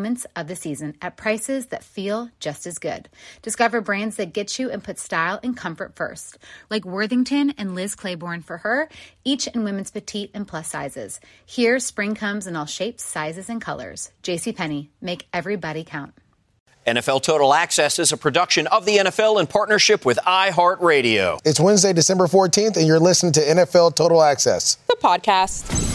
moments of the season at prices that feel just as good. Discover brands that get you and put style and comfort first, like Worthington and Liz Claiborne for her, each in women's petite and plus sizes. Here, spring comes in all shapes, sizes, and colors. JCPenney, make everybody count. NFL Total Access is a production of the NFL in partnership with iHeartRadio. It's Wednesday, December 14th, and you're listening to NFL Total Access, the podcast.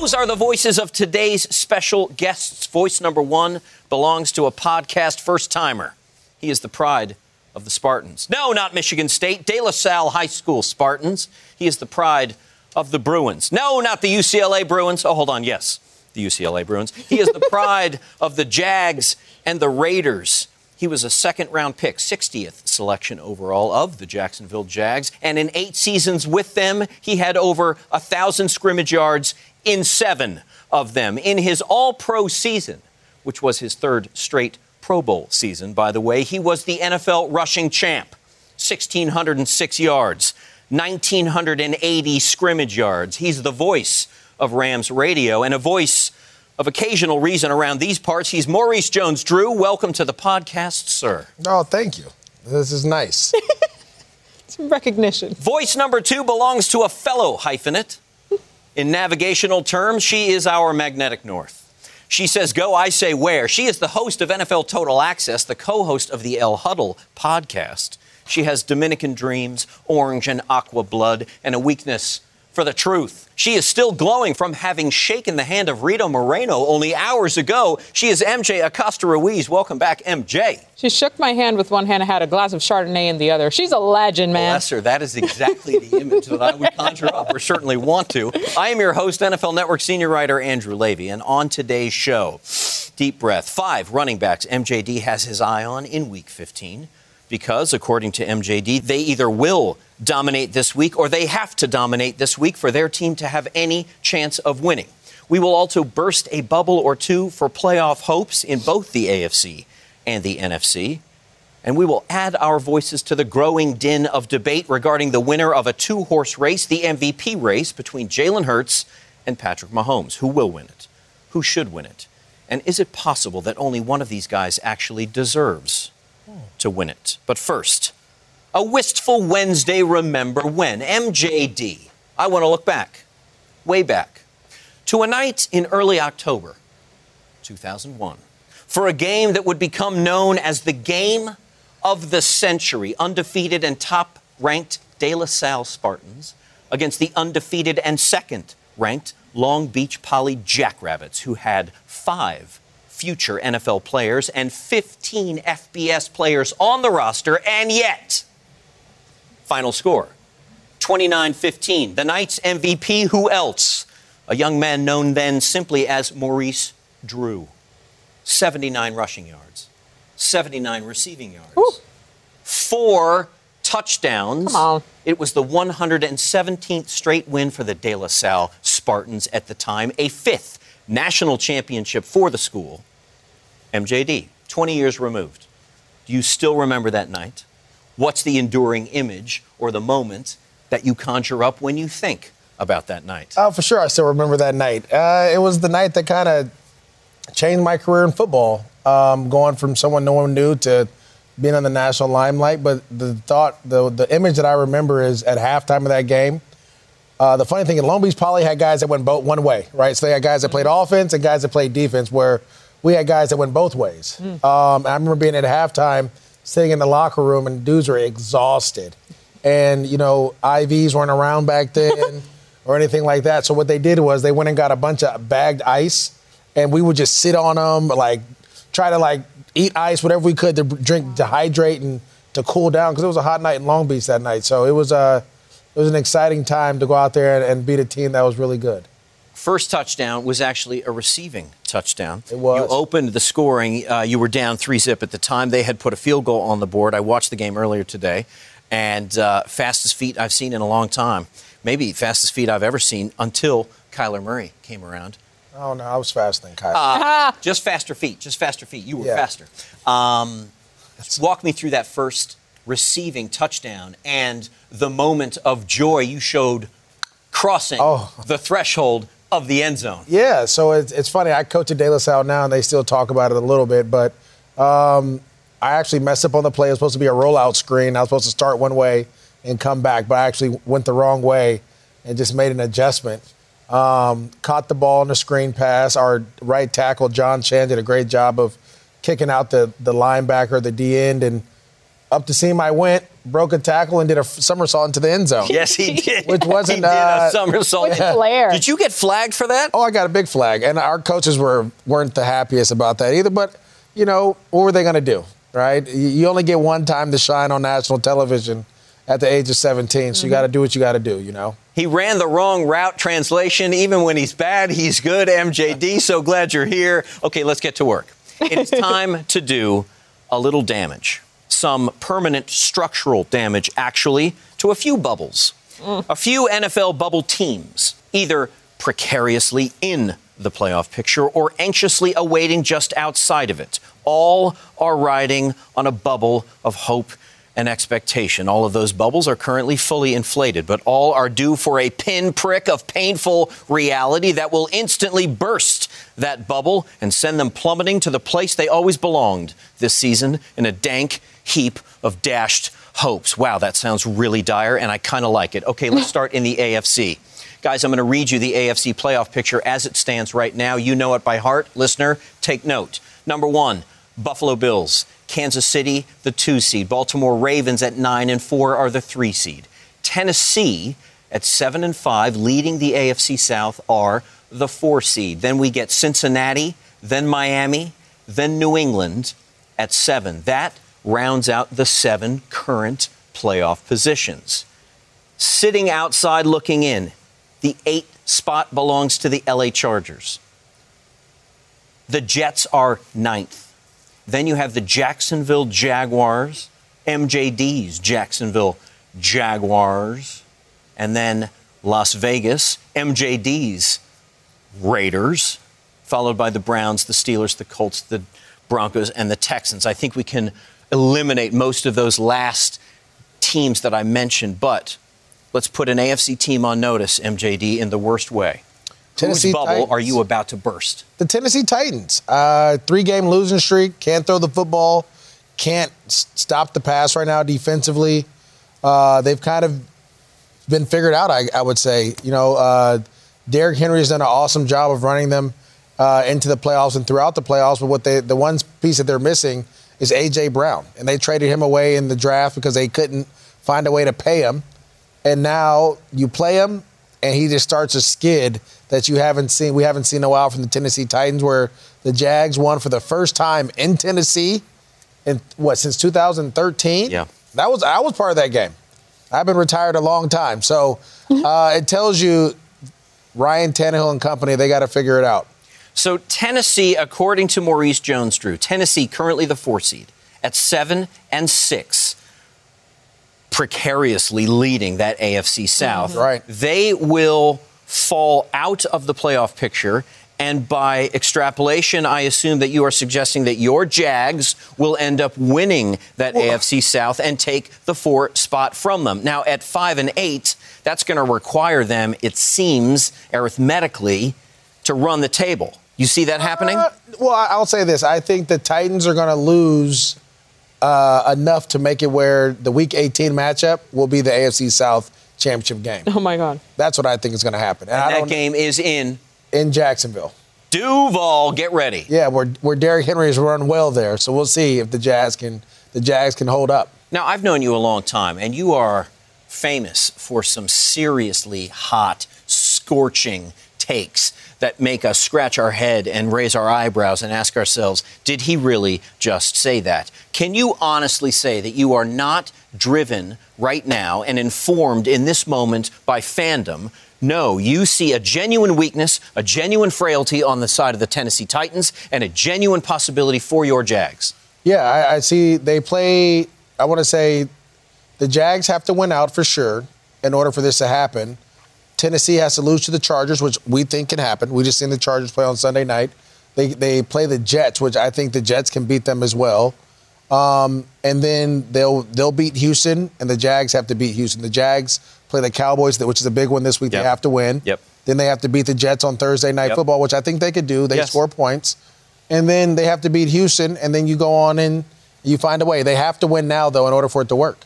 Those are the voices of today's special guests. Voice number one belongs to a podcast first timer. He is the pride of the Spartans. No, not Michigan State, De La Salle High School Spartans. He is the pride of the Bruins. No, not the UCLA Bruins. Oh, hold on. Yes, the UCLA Bruins. He is the pride of the Jags and the Raiders. He was a second round pick, 60th selection overall of the Jacksonville Jags. And in eight seasons with them, he had over a thousand scrimmage yards in seven of them. In his all pro season, which was his third straight Pro Bowl season, by the way, he was the NFL rushing champ 1,606 yards, 1,980 scrimmage yards. He's the voice of Rams radio and a voice of occasional reason around these parts. He's Maurice Jones Drew. Welcome to the podcast, sir. Oh, thank you. This is nice. Some recognition. Voice number two belongs to a fellow hyphenate. In navigational terms, she is our magnetic north. She says go, I say where. She is the host of NFL Total Access, the co host of the El Huddle podcast. She has Dominican dreams, orange and aqua blood, and a weakness for the truth. She is still glowing from having shaken the hand of Rita Moreno only hours ago. She is MJ Acosta Ruiz. Welcome back, MJ. She shook my hand with one hand and had a glass of Chardonnay in the other. She's a legend, man. Bless her. That is exactly the image that I would conjure up, or certainly want to. I am your host, NFL Network senior writer Andrew Levy, and on today's show, deep breath, five running backs MJD has his eye on in Week 15 because, according to MJD, they either will dominate this week or they have to dominate this week for their team to have any chance of winning. We will also burst a bubble or two for playoff hopes in both the AFC and the NFC. And we will add our voices to the growing din of debate regarding the winner of a two horse race, the MVP race between Jalen Hurts and Patrick Mahomes. Who will win it? Who should win it? And is it possible that only one of these guys actually deserves to win it. But first, a wistful Wednesday remember when MJD. I want to look back, way back, to a night in early October 2001 for a game that would become known as the game of the century. Undefeated and top ranked De La Salle Spartans against the undefeated and second ranked Long Beach Poly Jackrabbits, who had five future NFL players and 15 FBS players on the roster, and yet, final score 29 15. The Knights MVP, who else? A young man known then simply as Maurice Drew. 79 rushing yards, 79 receiving yards, four touchdowns. Come on. It was the 117th straight win for the De La Salle Spartans at the time, a fifth national championship for the school. MJD, 20 years removed. Do you still remember that night? What's the enduring image or the moment that you conjure up when you think about that night? Oh, for sure. I still remember that night. Uh, it was the night that kind of changed my career in football, um, going from someone no one knew to being on the national limelight. But the thought, the the image that I remember is at halftime of that game. Uh, the funny thing in Long Beach Poly had guys that went both one way, right? So they had guys that played offense and guys that played defense. Where we had guys that went both ways. Um, I remember being at halftime, sitting in the locker room, and dudes were exhausted, and you know IVs weren't around back then or anything like that. So what they did was they went and got a bunch of bagged ice, and we would just sit on them, like try to like eat ice, whatever we could to drink, to hydrate and to cool down because it was a hot night in Long Beach that night. So it was uh, it was an exciting time to go out there and, and beat a team that was really good. First touchdown was actually a receiving touchdown. It was. You opened the scoring. Uh, you were down three zip at the time. They had put a field goal on the board. I watched the game earlier today, and uh, fastest feet I've seen in a long time. Maybe fastest feet I've ever seen until Kyler Murray came around. Oh no, I was faster than Kyle. Just faster feet. Just faster feet. You were Yeah. faster. Um, walk me through that first receiving touchdown and the moment of joy you showed crossing Oh. the threshold of the end zone. Yeah, so it's, it's funny. I coach at De La Salle now, and they still talk about it a little bit. But um, I actually messed up on the play. It was supposed to be a rollout screen. I was supposed to start one way and come back, but I actually went the wrong way and just made an adjustment. Um, caught the ball on the screen pass. Our right tackle, John Chan, did a great job of kicking out the, the linebacker, the D end, and up the seam I went, broke a tackle, and did a somersault into the end zone. Yes, he did. Which wasn't, he did a uh, somersault. With flair. Did you get flagged for that? Oh, I got a big flag, and our coaches were weren't the happiest about that either. But you know, what were they going to do, right? You- You only get one time to shine on national television at the age of 17, so you got to do what you got to do. You know. He ran the wrong route translation. Even when he's bad, he's good. MJD, so glad you're here. Okay, let's get to work. It's time to do a little damage. Some permanent structural damage, actually, to a few bubbles. A few NFL bubble teams, either precariously in the playoff picture or anxiously awaiting just outside of it. All are riding on a bubble of hope and expectation. All of those bubbles are currently fully inflated, but all are due for a pinprick of painful reality that will instantly burst that bubble and send them plummeting to the place they always belonged this season in a dank heap of dashed hopes. Wow, that sounds really dire, and I kind of like it. Okay, let's start in the AFC. Guys, I'm going to read you the AFC playoff picture as it stands right now. You know it by heart. Listener, take note. Number one, Buffalo Bills. Kansas City, the two seed. Baltimore Ravens at nine and four are the three seed. Tennessee at seven and five, leading the AFC South, are the four seed. Then we get Cincinnati, then Miami, then New England at seven. That rounds out the seven current playoff positions. Sitting outside looking in, the eight spot belongs to the LA Chargers. The Jets are ninth. Then you have the Jacksonville Jaguars, MJD's Jacksonville Jaguars, and then Las Vegas, MJD's Raiders, followed by the Browns, the Steelers, the Colts, the Broncos, and the Texans. I think we can eliminate most of those last teams that I mentioned, but let's put an AFC team on notice, MJD, in the worst way. Tennessee Whose bubble Titans. are you about to burst? the Tennessee Titans. Uh, three game losing streak. Can't throw the football. Can't s- stop the pass right now defensively. Uh, they've kind of been figured out, I, I would say. You know, uh, Derrick Henry has done an awesome job of running them uh, into the playoffs and throughout the playoffs. But what they, the one piece that they're missing is A.J. Brown. And they traded him away in the draft because they couldn't find a way to pay him. And now you play him, and he just starts a skid that you haven't seen. We haven't seen in a while from the Tennessee Titans, where the Jags won for the first time in Tennessee in what since 2013. Yeah. that was I was part of that game. I've been retired a long time, so uh, it tells you Ryan Tannehill and company they got to figure it out. So Tennessee, according to Maurice Jones-Drew, Tennessee currently the four seed at seven and six, precariously leading that AFC South. Right. They will fall out of the playoff picture. And by extrapolation, I assume that you are suggesting that your Jags will end up winning that AFC South and take the four spot from them. Now, at five and eight, that's going to require them, it seems, arithmetically, to run the table. You see that happening? Uh, well, I'll say this. I think the Titans are going to lose uh, enough to make it where the Week 18 matchup will be the AFC South championship game. Oh my God. That's what I think is going to happen. And I that game is in in Jacksonville. Duval. Get ready. Yeah, where where Derrick Henry has run well there. So we'll see if the Jazz can the Jags can hold up. Now, I've known you a long time, and you are famous for some seriously hot, scorching takes that make us scratch our head and raise our eyebrows and ask ourselves, did he really just say that? Can you honestly say that you are not driven right now and informed in this moment by fandom? No, you see a genuine weakness, a genuine frailty on the side of the Tennessee Titans, and a genuine possibility for your Jags. Yeah, I, I see they play. I want to say the Jags have to win out for sure in order for this to happen. Tennessee has to lose to the Chargers, which we think can happen. We just seen the Chargers play on Sunday night. They they play the Jets, which I think the Jets can beat them as well. Um, and then they'll they'll beat Houston, and the Jags have to beat Houston. The Jags play the Cowboys, which is a big one this week. Yep. They have to win. Yep. Then they have to beat the Jets on Thursday night Yep. football, which I think they could do. They Yes. score points, and then they have to beat Houston, and then you go on and you find a way. They have to win now, though, in order for it to work.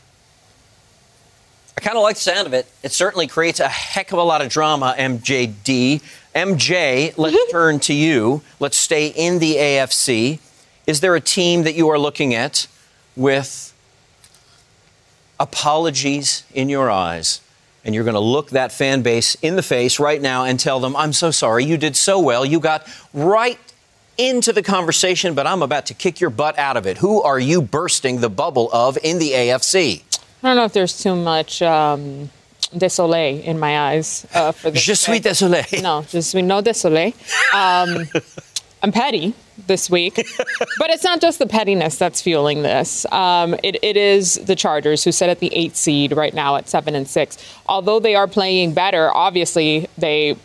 I kind of like the sound of it. It certainly creates a heck of a lot of drama, MJD. MJ, let's mm-hmm. turn to you. Let's stay in the AFC. Is there a team that you are looking at with apologies in your eyes? And you're going to look that fan base in the face right now and tell them, I'm so sorry. You did so well. You got right into the conversation, but I'm about to kick your butt out of it. Who are you bursting the bubble of in the AFC? I don't know if there's too much um, désolé in my eyes uh, for this. Je suis désolé. No, je suis no désolé. Um, I'm petty this week, but it's not just the pettiness that's fueling this. Um, it, it is the Chargers who sit at the eight seed right now at seven and six. Although they are playing better, obviously they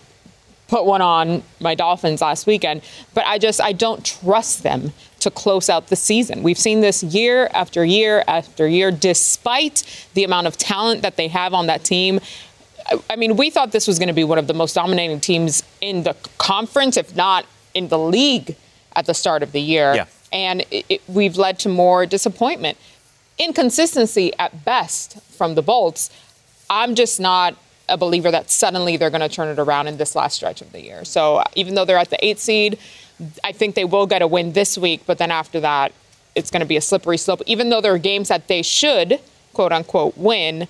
put one on my Dolphins last weekend, but I just I don't trust them to close out the season. We've seen this year after year after year, despite the amount of talent that they have on that team. I- mean, we thought this was going to be one of the most dominating teams in the conference, if not in the league, at the start of the year. Yeah. And it, it, we've led to more disappointment. Inconsistency at best from the Bolts. I'm just not a believer that suddenly they're going to turn it around in this last stretch of the year. So even though they're at the eight seed, I think they will get a win this week, but then after that, it's going to be a slippery slope. Even though there are games that they should, quote unquote, win,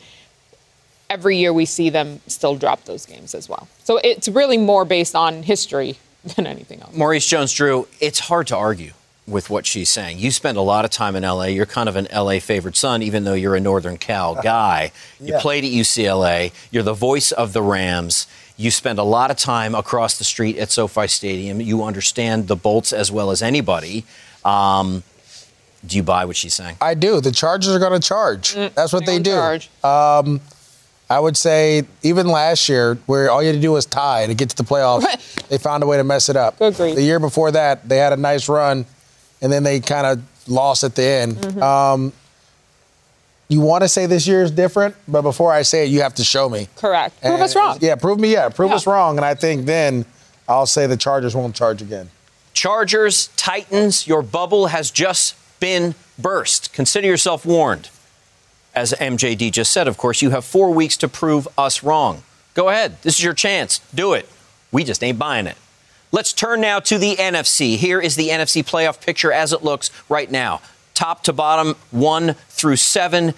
every year we see them still drop those games as well. So it's really more based on history than anything else. Maurice Jones Drew, it's hard to argue with what she's saying. You spend a lot of time in LA. You're kind of an LA favored son, even though you're a Northern Cal guy. You played at UCLA. You're the voice of the Rams. You spend a lot of time across the street at SoFi Stadium. You understand the Bolts as well as anybody. Um, do you buy what she's saying? I do. The Chargers are going to charge. That's what They're they in do. charge. I would say even last year, where all you had to do was tie to get to the playoffs, they found a way to mess it up. Agreed. The year before that, they had a nice run, and then they kind of lost at the end. Mm-hmm. Um, you want to say this year is different, but before I say it, you have to show me. Correct. Prove us wrong. Yeah, prove me. Yeah, prove Yeah. us wrong, and I think then I'll say the Chargers won't charge again. Chargers, Titans, your bubble has just been burst. Consider yourself warned. As MJD just said, of course, you have four weeks to prove us wrong. Go ahead. This is your chance. Do it. We just ain't buying it. Let's turn now to the NFC. Here is the NFC playoff picture as it looks right now. Top to bottom, one through seven,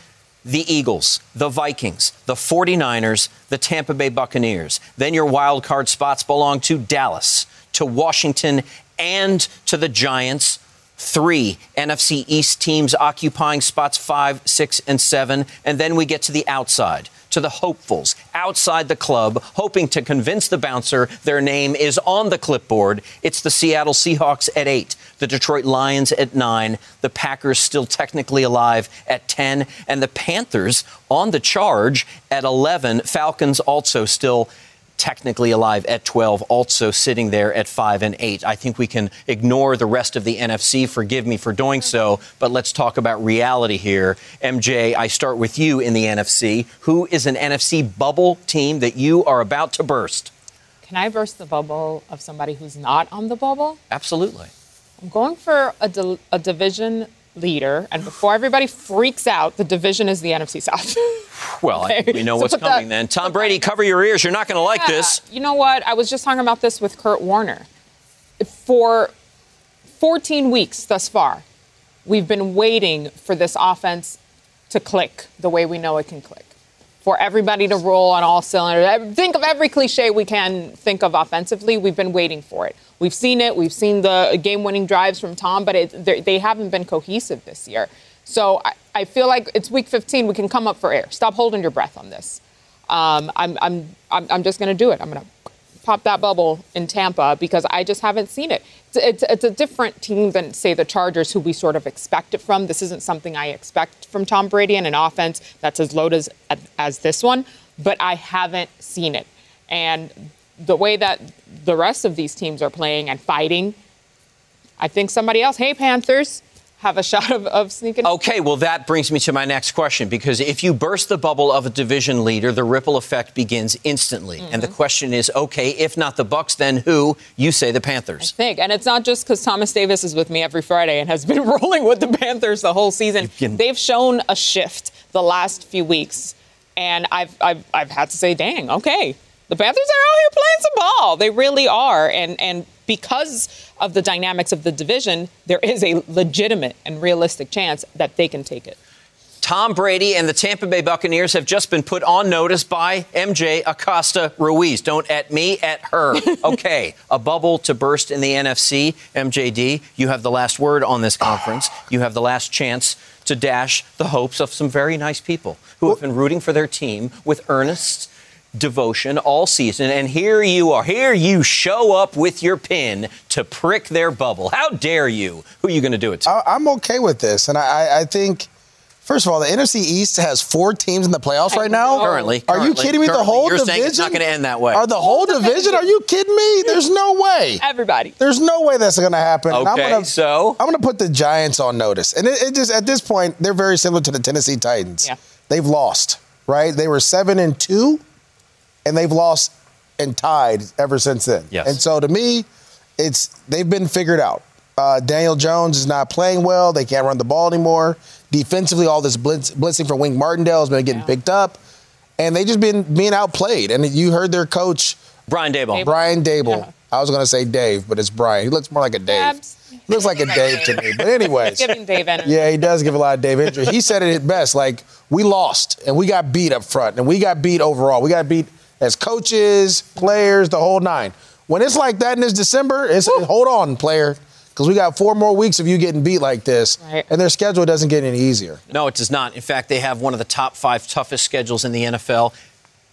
the Eagles, the Vikings, the 49ers, the Tampa Bay Buccaneers. Then your wild card spots belong to Dallas, to Washington, and to the Giants. Three NFC East teams occupying spots five, six, and seven. And then we get to the outside to the hopefuls outside the club, hoping to convince the bouncer their name is on the clipboard. It's the Seattle Seahawks at eight, the Detroit Lions at nine, the Packers still technically alive at 10, and the Panthers on the charge at 11. Falcons also still technically alive at 12, also sitting there at 5 and 8. I think we can ignore the rest of the NFC. Forgive me for doing so, but let's talk about reality here. MJ, I start with you in the NFC. Who is an NFC bubble team that you are about to burst? Can I burst the bubble of somebody who's not on the bubble? Absolutely. I'm going for a, di- a division leader, and before everybody freaks out, the division is the NFC South. Well, I think we know So what's coming then. Tom Brady, cover your ears. You're not going to like Yeah, this. You know what? I was just talking about this with Kurt Warner. For 14 weeks thus far, we've been waiting for this offense to click the way we know it can click. For everybody to roll on all cylinders. Think of every cliche we can think of offensively. We've been waiting for it. We've seen it. We've seen the game winning drives from Tom, but it, they haven't been cohesive this year. So I, I feel like it's week 15. We can come up for air. Stop holding your breath on this. Um, I'm, I'm, I'm, I'm just going to do it. I'm going to pop that bubble in Tampa because I just haven't seen it. It's, it's, it's a different team than, say, the Chargers, who we sort of expect it from. This isn't something I expect from Tom Brady and an offense that's as loaded as, as this one, but I haven't seen it. And the way that the rest of these teams are playing and fighting, I think somebody else, hey, Panthers, have a shot of, of sneaking. Okay, well, that brings me to my next question because if you burst the bubble of a division leader, the ripple effect begins instantly. And the mm-hmm. question is okay, if not the Bucs, then who? You say the Panthers. think. And it's not just because Thomas Davis is with me every Friday and has been rolling with the Panthers the whole season. can- They've shown a shift the last few weeks. And I've, I've, I've had to say, dang, okay. The Panthers are out here playing some ball. They really are. And, and because of the dynamics of the division, there is a legitimate and realistic chance that they can take it. Tom Brady and the Tampa Bay Buccaneers have just been put on notice by MJ Acosta Ruiz. Don't at me, at her. Okay, a bubble to burst in the NFC. MJD, you have the last word on this conference. You have the last chance to dash the hopes of some very nice people who have been rooting for their team with earnest devotion all season. And here you are. Here you show up with your pin to prick their bubble. How dare you? Who are you going to do it to? I, I'm okay with this, and I, I- I think. First of all, the NFC East has four teams in the playoffs right now. Currently, are you kidding me? The whole You're division. saying it's not gonna end that way. Are the whole division? Are you kidding me? There's no way. Everybody. There's no way that's going to happen. And I'm Okay, gonna, so? I'm going to put the Giants on notice, and it, it just at this point they're very similar to the Tennessee Titans. Yeah. They've lost, right? They were seven and two, and they've lost and tied ever since then. Yes. And so to me, it's they've been figured out. Uh, Daniel Jones is not playing well. They can't run the ball anymore. Defensively, all this blitz, blitzing from Wink Martindale has been getting Yeah. picked up, and they've just been being outplayed. And you heard their coach Brian Daboll. Brian Daboll. Yeah. I was going to say Dave, but it's Brian. He looks more like a Dave. Abs. Looks like a Dave to me. But anyways, Giving Dave energy. yeah, he does give a lot of Dave energy. He said it at best. Like we lost and we got beat up front and we got beat overall. We got beat as coaches, players, the whole nine. When it's like that in this December, it's hold on, player, because we got four more weeks of you getting beat like this, Right. and their schedule doesn't get any easier. No, it does not. In fact, they have one of the top five toughest schedules in the NFL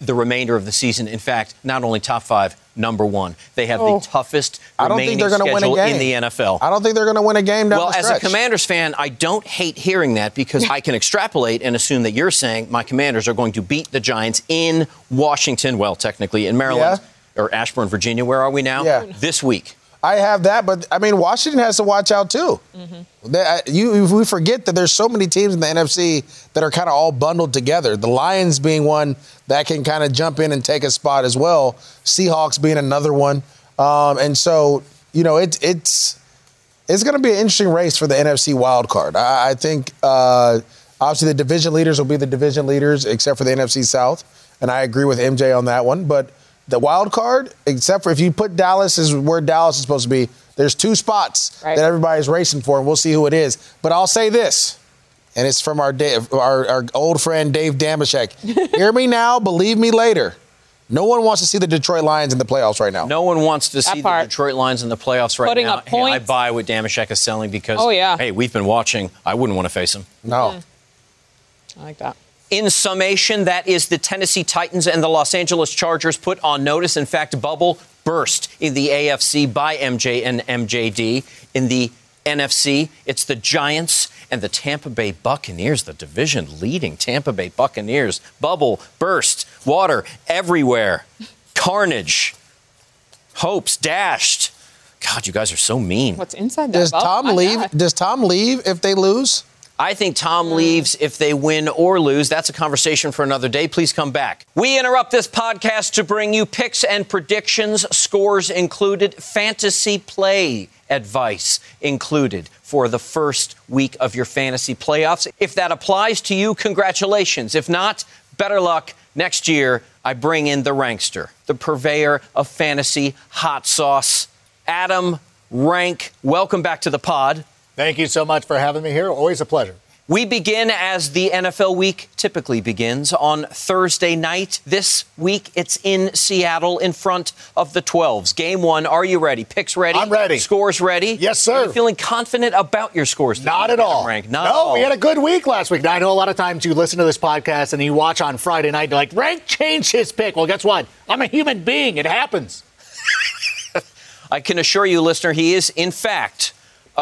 the remainder of the season. In fact, not only top five, number one. They have Oh. the toughest I don't remaining think they're going to win schedule a game in the NFL. I don't think they're going to win a game down well, as a. Commanders fan, I don't hate hearing that because I can extrapolate and assume that you're saying my Commanders are going to beat the Giants in Washington, well, technically in Maryland or Ashburn, Virginia. Where are we now? Yeah. This week. I have that, but I mean, Washington has to watch out too. They- I- you, we forget that there's so many teams in the NFC that are kind of all bundled together. The Lions being one that can kind of jump in and take a spot as well. Seahawks being another one, um, and so you know it, it's it's going to be an interesting race for the NFC wild card. I, I think uh, obviously the division leaders will be the division leaders, except for the NFC South, and I agree with MJ on that one. But the wild card, except for if you put Dallas is where Dallas is supposed to be, there's two spots Right. that everybody's racing for, and we'll see who it is. But I'll say this. And it's from our, Dave, our our old friend Dave Dameshek. Hear me now, believe me later. No one wants to see the Detroit Lions in the playoffs right now. No one wants to see the. Detroit Lions in the playoffs right Putting now. up Hey, I buy what Dameshek is selling because, Oh, yeah. hey, we've been watching. I wouldn't want to face him. No. Hmm. I like that. In summation, that is the Tennessee Titans and the Los Angeles Chargers put on notice. In fact, bubble burst in the AFC by MJ and MJD. In the NFC, it's the Giants and the Tampa Bay Buccaneers, the division leading Tampa Bay Buccaneers. Bubble burst, water everywhere, carnage, hopes dashed. God, you guys are so mean. What's inside that? Does bubble? Tom leave? Does Tom leave if they lose? I think Tom hmm. leaves if they win or lose. That's a conversation for another day. Please come back. We interrupt this podcast to bring you picks and predictions, scores included, fantasy play advice included for the first week of your fantasy playoffs. If that applies to you, congratulations. If not, better luck. Next year, I bring in the rankster, the purveyor of fantasy hot sauce, Adam Rank. Welcome back to the pod. Thank you so much for having me here. Always a pleasure. We begin as the NFL week typically begins on Thursday night. This week it's in Seattle in front of the 12s. Game one, are you ready? Picks ready? I'm ready. Scores ready? Yes, sir. Are you feeling confident about your scores? Not at all. Rank? Not no, at all. we had a good week last week. Now, I know a lot of times you listen to this podcast and you watch on Friday night, you're like, Rank changed his pick. Well, guess what? I'm a human being. It happens. I can assure you, listener, he is, in fact,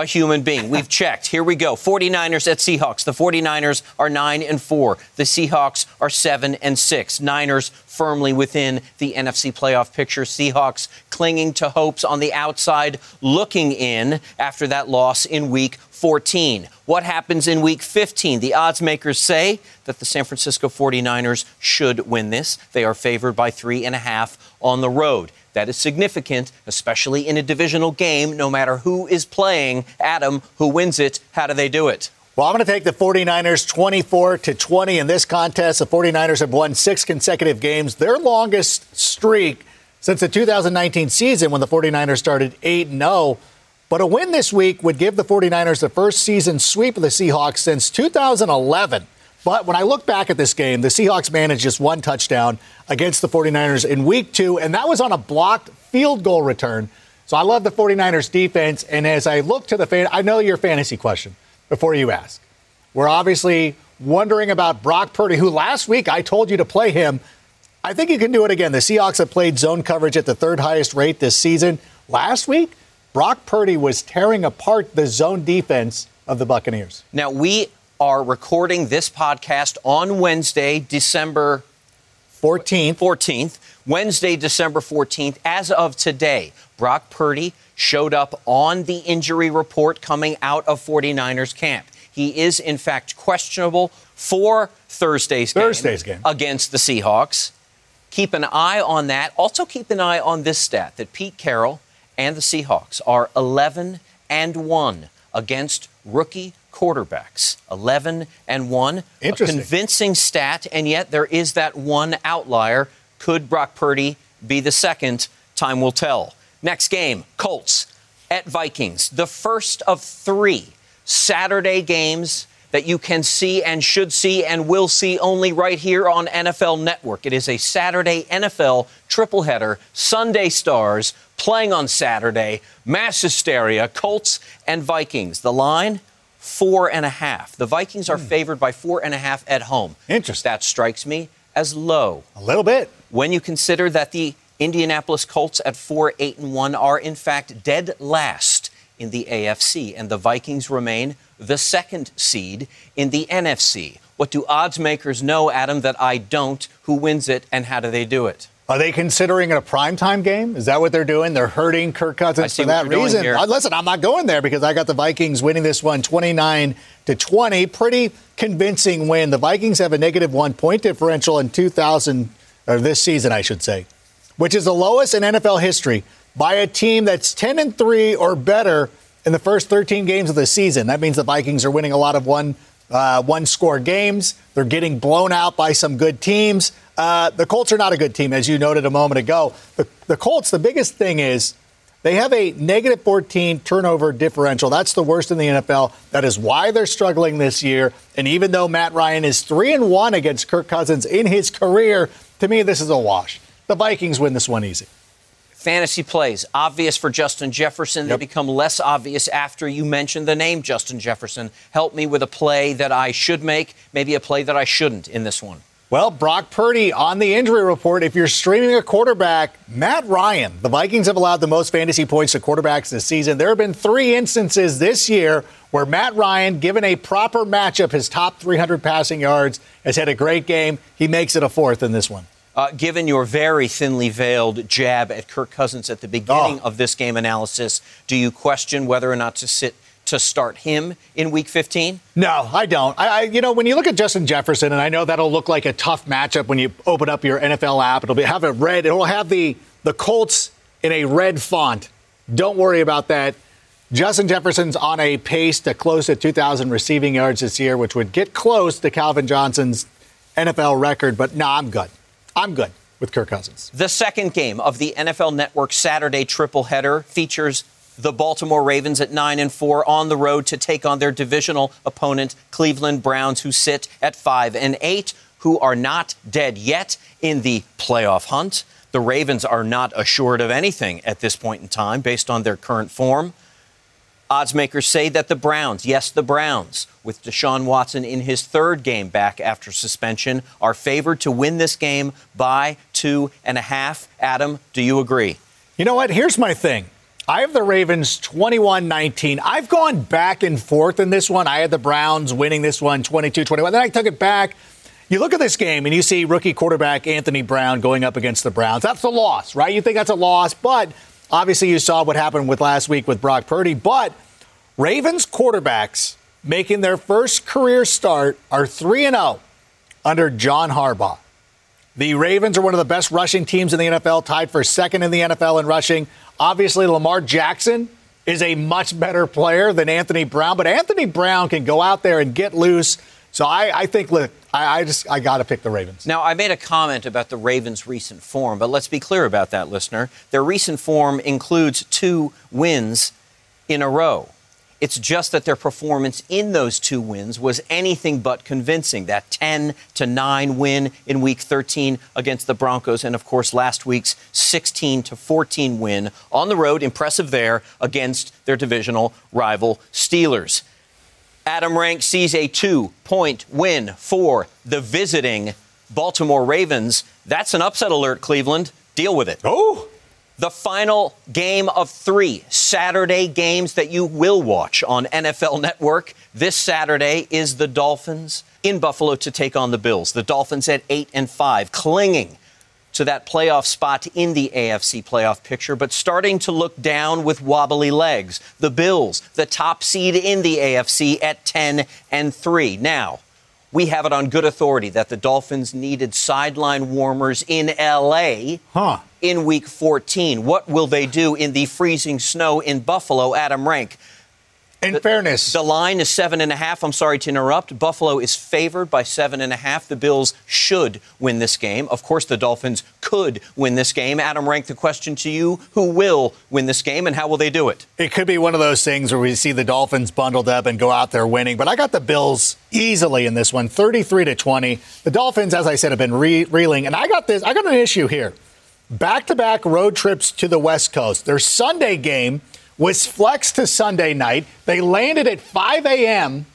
a human being. We've checked. Here we go. 49ers at Seahawks. The 49ers are 9 and 4. The Seahawks are 7 and 6. Niners firmly within the NFC playoff picture. Seahawks clinging to hopes on the outside, looking in after that loss in week 14. What happens in week 15? The odds makers say that the San Francisco 49ers should win this. They are favored by three and a half on the road. That is significant, especially in a divisional game, no matter who is playing. Adam, who wins it, how do they do it? Well, I'm going to take the 49ers 24 to 20 in this contest. The 49ers have won six consecutive games, their longest streak since the 2019 season when the 49ers started 8 0. But a win this week would give the 49ers the first season sweep of the Seahawks since 2011. But when I look back at this game, the Seahawks managed just one touchdown against the 49ers in week two, and that was on a blocked field goal return. So I love the 49ers defense. And as I look to the fan, I know your fantasy question before you ask. We're obviously wondering about Brock Purdy, who last week I told you to play him. I think you can do it again. The Seahawks have played zone coverage at the third highest rate this season. Last week, Brock Purdy was tearing apart the zone defense of the Buccaneers. Now, we are recording this podcast on Wednesday, December 14th. 14th. Wednesday, December 14th. As of today, Brock Purdy showed up on the injury report coming out of 49ers camp. He is, in fact, questionable for Thursday's game, Thursday's game. against the Seahawks. Keep an eye on that. Also, keep an eye on this stat that Pete Carroll and the Seahawks are 11 and 1 against rookie quarterbacks. 11 and 1. Interesting. A convincing stat, and yet there is that one outlier. Could Brock Purdy be the second? Time will tell. Next game Colts at Vikings. The first of three Saturday games that you can see and should see and will see only right here on NFL Network. It is a Saturday NFL tripleheader, Sunday stars playing on Saturday, mass hysteria, Colts and Vikings. The line, four and a half. The Vikings are hmm. favored by four and a half at home. Interesting. That strikes me as low A little bit. when you consider that the Indianapolis Colts at 4 8 and 1 are in fact dead last in the AFC and the Vikings remain the second seed in the NFC. What do odds makers know, Adam, that I don't? Who wins it and how do they do it? Are they considering it a primetime game? Is that what they're doing? They're hurting Kirk Cousins for that reason. Uh, listen, I'm not going there because I got the Vikings winning this one 29 to 20. Pretty convincing win. The Vikings have a negative one point differential in 2000, or this season, I should say, which is the lowest in NFL history by a team that's 10 and 3 or better in the first 13 games of the season. That means the Vikings are winning a lot of one uh, one score games. They're getting blown out by some good teams. Uh, the Colts are not a good team, as you noted a moment ago. The, the Colts, the biggest thing is they have a negative 14 turnover differential. That's the worst in the NFL. That is why they're struggling this year. And even though Matt Ryan is 3 and 1 against Kirk Cousins in his career, to me, this is a wash. The Vikings win this one easy. Fantasy plays, obvious for Justin Jefferson. They become less obvious after you mention the name Justin Jefferson. Help me with a play that I should make, maybe a play that I shouldn't in this one. Well, Brock Purdy on the injury report. If you're streaming a quarterback, Matt Ryan, the Vikings have allowed the most fantasy points to quarterbacks this season. There have been three instances this year where Matt Ryan, given a proper matchup, his top 300 passing yards, has had a great game. He makes it a fourth in this one. Uh, given your very thinly veiled jab at Kirk Cousins at the beginning Oh. of this game analysis, do you question whether or not to sit to start him in Week 15? No, I don't. I, I, you know, when you look at Justin Jefferson, and I know that'll look like a tough matchup when you open up your NFL app. It'll be have a red. It'll have the the Colts in a red font. Don't worry about that. Justin Jefferson's on a pace to close to 2,000 receiving yards this year, which would get close to Calvin Johnson's NFL record. But no, I'm good. I'm good with Kirk Cousins. The second game of the NFL Network Saturday triple header features the Baltimore Ravens at 9 and 4 on the road to take on their divisional opponent Cleveland Browns who sit at 5 and 8 who are not dead yet in the playoff hunt. The Ravens are not assured of anything at this point in time based on their current form. Odds makers say that the Browns, yes, the Browns, with Deshaun Watson in his third game back after suspension, are favored to win this game by two and a half. Adam, do you agree? You know what? Here's my thing. I have the Ravens 21 19. I've gone back and forth in this one. I had the Browns winning this one 22 21. Then I took it back. You look at this game and you see rookie quarterback Anthony Brown going up against the Browns. That's a loss, right? You think that's a loss, but obviously you saw what happened with last week with Brock Purdy. But Ravens quarterbacks making their first career start are 3 and 0 under John Harbaugh. The Ravens are one of the best rushing teams in the NFL, tied for second in the NFL in rushing. Obviously, Lamar Jackson is a much better player than Anthony Brown, but Anthony Brown can go out there and get loose. So I, I think, look, I, I just I got to pick the Ravens. Now, I made a comment about the Ravens' recent form, but let's be clear about that, listener. Their recent form includes two wins in a row. It's just that their performance in those two wins was anything but convincing. That 10 to 9 win in week 13 against the Broncos, and of course last week's 16 to 14 win on the road, impressive there against their divisional rival Steelers. Adam Rank sees a two point win for the visiting Baltimore Ravens. That's an upset alert, Cleveland. Deal with it. Oh, The final game of three Saturday games that you will watch on NFL Network this Saturday is the Dolphins in Buffalo to take on the Bills. The Dolphins at 8 and 5, clinging to that playoff spot in the AFC playoff picture, but starting to look down with wobbly legs. The Bills, the top seed in the AFC at 10 and 3. Now, we have it on good authority that the Dolphins needed sideline warmers in LA Huh. in week 14. What will they do in the freezing snow in Buffalo? Adam Rank. In fairness, The line is seven and a half. I'm sorry to interrupt. Buffalo is favored by seven and a half. The Bills should win this game. Of course, the Dolphins could win this game. Adam Rank, the question to you who will win this game and how will they do it? it could be one of those things where we see the Dolphins bundled up and go out there winning. But I got the Bills easily in this one, 33 to 20. The Dolphins, as I said, have been re- reeling. And I got this, I got an issue here. Back to back road trips to the West Coast. Their Sunday game was flexed to Sunday night. They landed at 5 a.m.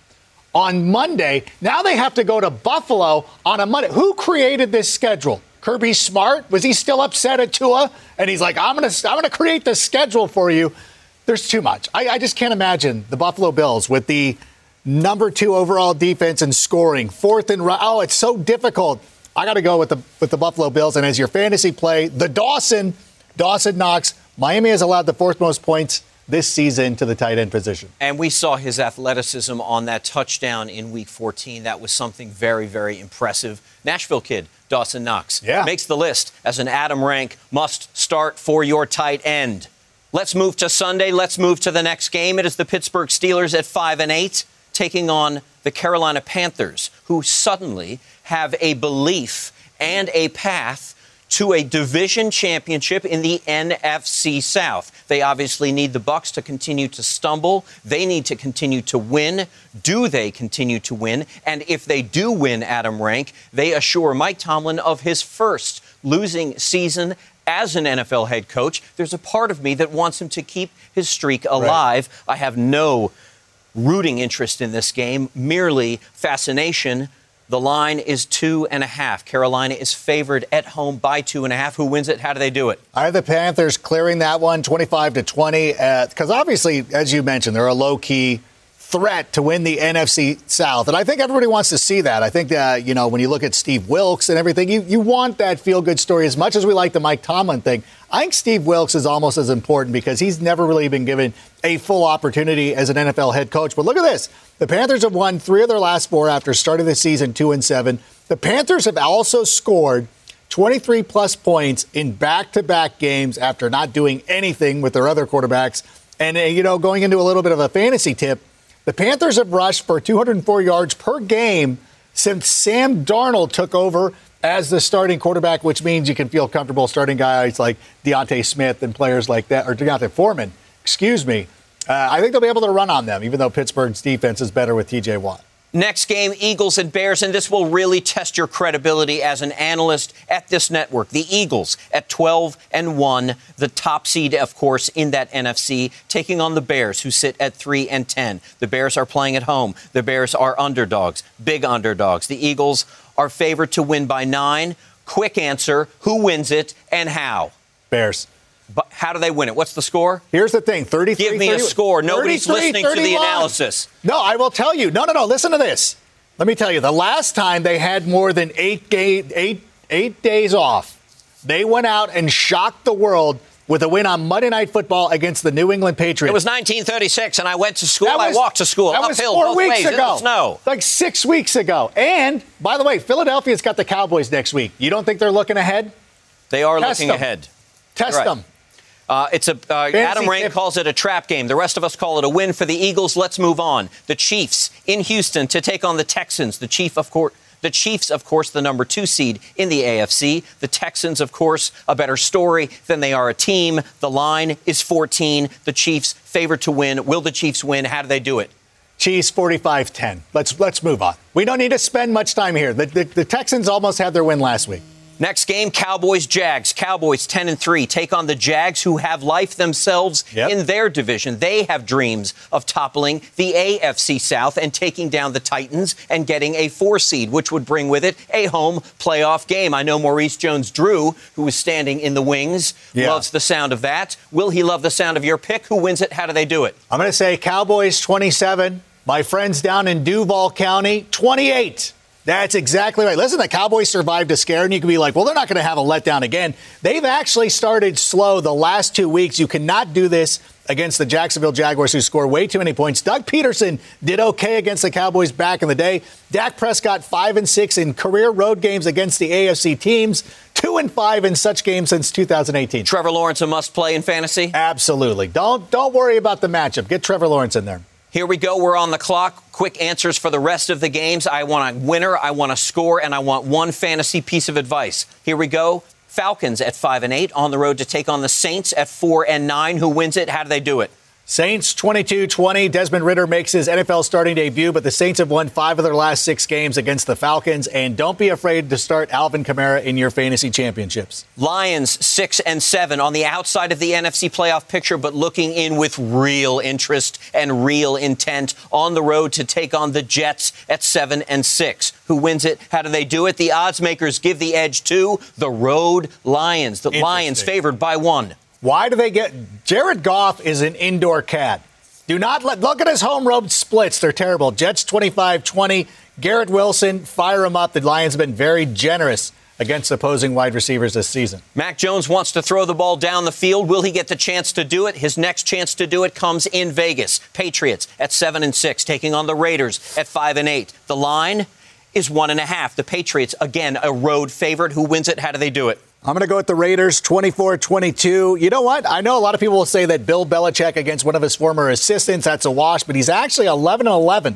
on Monday. Now they have to go to Buffalo on a Monday. Who created this schedule? Kirby Smart? Was he still upset at Tua? And he's like, I'm gonna I'm gonna create the schedule for you. There's too much. I, I just can't imagine the Buffalo Bills with the number two overall defense and scoring, fourth and ru- oh, it's so difficult. I got to go with the with the Buffalo Bills. And as your fantasy play, the Dawson, Dawson Knox. Miami has allowed the fourth most points this season to the tight end position. And we saw his athleticism on that touchdown in week 14. That was something very, very impressive. Nashville kid, Dawson Knox, Yeah. makes the list as an Adam Rank must start for your tight end. Let's move to Sunday. Let's move to the next game. It is the Pittsburgh Steelers at 5 and 8 taking on the Carolina Panthers, who suddenly have a belief and a path to a division championship in the NFC South. They obviously need the Bucs to continue to stumble. They need to continue to win. Do they continue to win? And if they do win Adam Rank, they assure Mike Tomlin of his first losing season as an NFL head coach, there's a part of me that wants him to keep his streak alive. Right. I have no rooting interest in this game, merely fascination. The line is two and a half. Carolina is favored at home by two and a half. Who wins it? How do they do it? I have the Panthers clearing that one 25 to 20. Because obviously, as you mentioned, they're a low key threat to win the NFC South. And I think everybody wants to see that. I think that, you know, when you look at Steve Wilks and everything, you, you want that feel good story as much as we like the Mike Tomlin thing. I think Steve Wilks is almost as important because he's never really been given a full opportunity as an NFL head coach. But look at this. The Panthers have won three of their last four after starting the season two and seven. The Panthers have also scored 23 plus points in back to back games after not doing anything with their other quarterbacks. And, uh, you know, going into a little bit of a fantasy tip, the Panthers have rushed for 204 yards per game since Sam Darnold took over as the starting quarterback, which means you can feel comfortable starting guys like D'Ante Smith and players like that, or D'Onta Foreman, excuse me. Uh, I think they'll be able to run on them, even though Pittsburgh's defense is better with TJ Watt. Next game, Eagles and Bears, and this will really test your credibility as an analyst at this network. The Eagles at 12 and 1, the top seed, of course, in that NFC, taking on the Bears, who sit at 3 and 10. The Bears are playing at home. The Bears are underdogs, big underdogs. The Eagles are favored to win by nine. Quick answer who wins it and how? Bears. But how do they win it? What's the score? Here's the thing 33. Give me 30, a score. Nobody's listening 31. to the analysis. No, I will tell you. No, no, no. Listen to this. Let me tell you. The last time they had more than eight, ga- eight, eight days off, they went out and shocked the world with a win on Monday Night Football against the New England Patriots. It was 1936, and I went to school. Was, I walked to school. That uphill, was four weeks ways, ago. snow. Like six weeks ago. And by the way, Philadelphia's got the Cowboys next week. You don't think they're looking ahead? They are Test looking them. ahead. Test right. them. Uh, it's a uh, Adam Rank calls it a trap game. The rest of us call it a win for the Eagles. Let's move on. The Chiefs in Houston to take on the Texans. The Chief, of course. The Chiefs, of course, the number two seed in the AFC. The Texans, of course, a better story than they are a team. The line is 14. The Chiefs favored to win. Will the Chiefs win? How do they do it? Chiefs 45-10. Let's let's move on. We don't need to spend much time here. The, the, the Texans almost had their win last week. Next game, Cowboys Jags. Cowboys 10 and 3 take on the Jags who have life themselves yep. in their division. They have dreams of toppling the AFC South and taking down the Titans and getting a 4 seed, which would bring with it a home playoff game. I know Maurice Jones-Drew, who is standing in the wings, yeah. loves the sound of that. Will he love the sound of your pick? Who wins it? How do they do it? I'm going to say Cowboys 27. My friends down in Duval County 28. That's exactly right. Listen, the Cowboys survived a scare, and you can be like, well, they're not going to have a letdown again. They've actually started slow the last two weeks. You cannot do this against the Jacksonville Jaguars, who score way too many points. Doug Pederson did okay against the Cowboys back in the day. Dak Prescott five and six in career road games against the AFC teams. Two and five in such games since 2018. Trevor Lawrence a must play in fantasy. Absolutely. Don't don't worry about the matchup. Get Trevor Lawrence in there. Here we go. We're on the clock. Quick answers for the rest of the games. I want a winner, I want a score, and I want one fantasy piece of advice. Here we go. Falcons at 5 and 8 on the road to take on the Saints at 4 and 9. Who wins it? How do they do it? Saints 22 20. Desmond Ridder makes his NFL starting debut, but the Saints have won five of their last six games against the Falcons. And don't be afraid to start Alvin Kamara in your fantasy championships. Lions 6 and 7 on the outside of the NFC playoff picture, but looking in with real interest and real intent on the road to take on the Jets at 7 and 6. Who wins it? How do they do it? The odds makers give the edge to the road Lions. The Lions favored by one. Why do they get Jared Goff is an indoor cat. Do not let look at his home road splits. They're terrible. Jets 25-20. Garrett Wilson, fire him up. The Lions have been very generous against opposing wide receivers this season. Mac Jones wants to throw the ball down the field. Will he get the chance to do it? His next chance to do it comes in Vegas. Patriots at seven and six, taking on the Raiders at five and eight. The line is one and a half. The Patriots, again, a road favorite. Who wins it? How do they do it? I'm going to go with the Raiders 24 22. You know what? I know a lot of people will say that Bill Belichick against one of his former assistants, that's a wash, but he's actually 11 11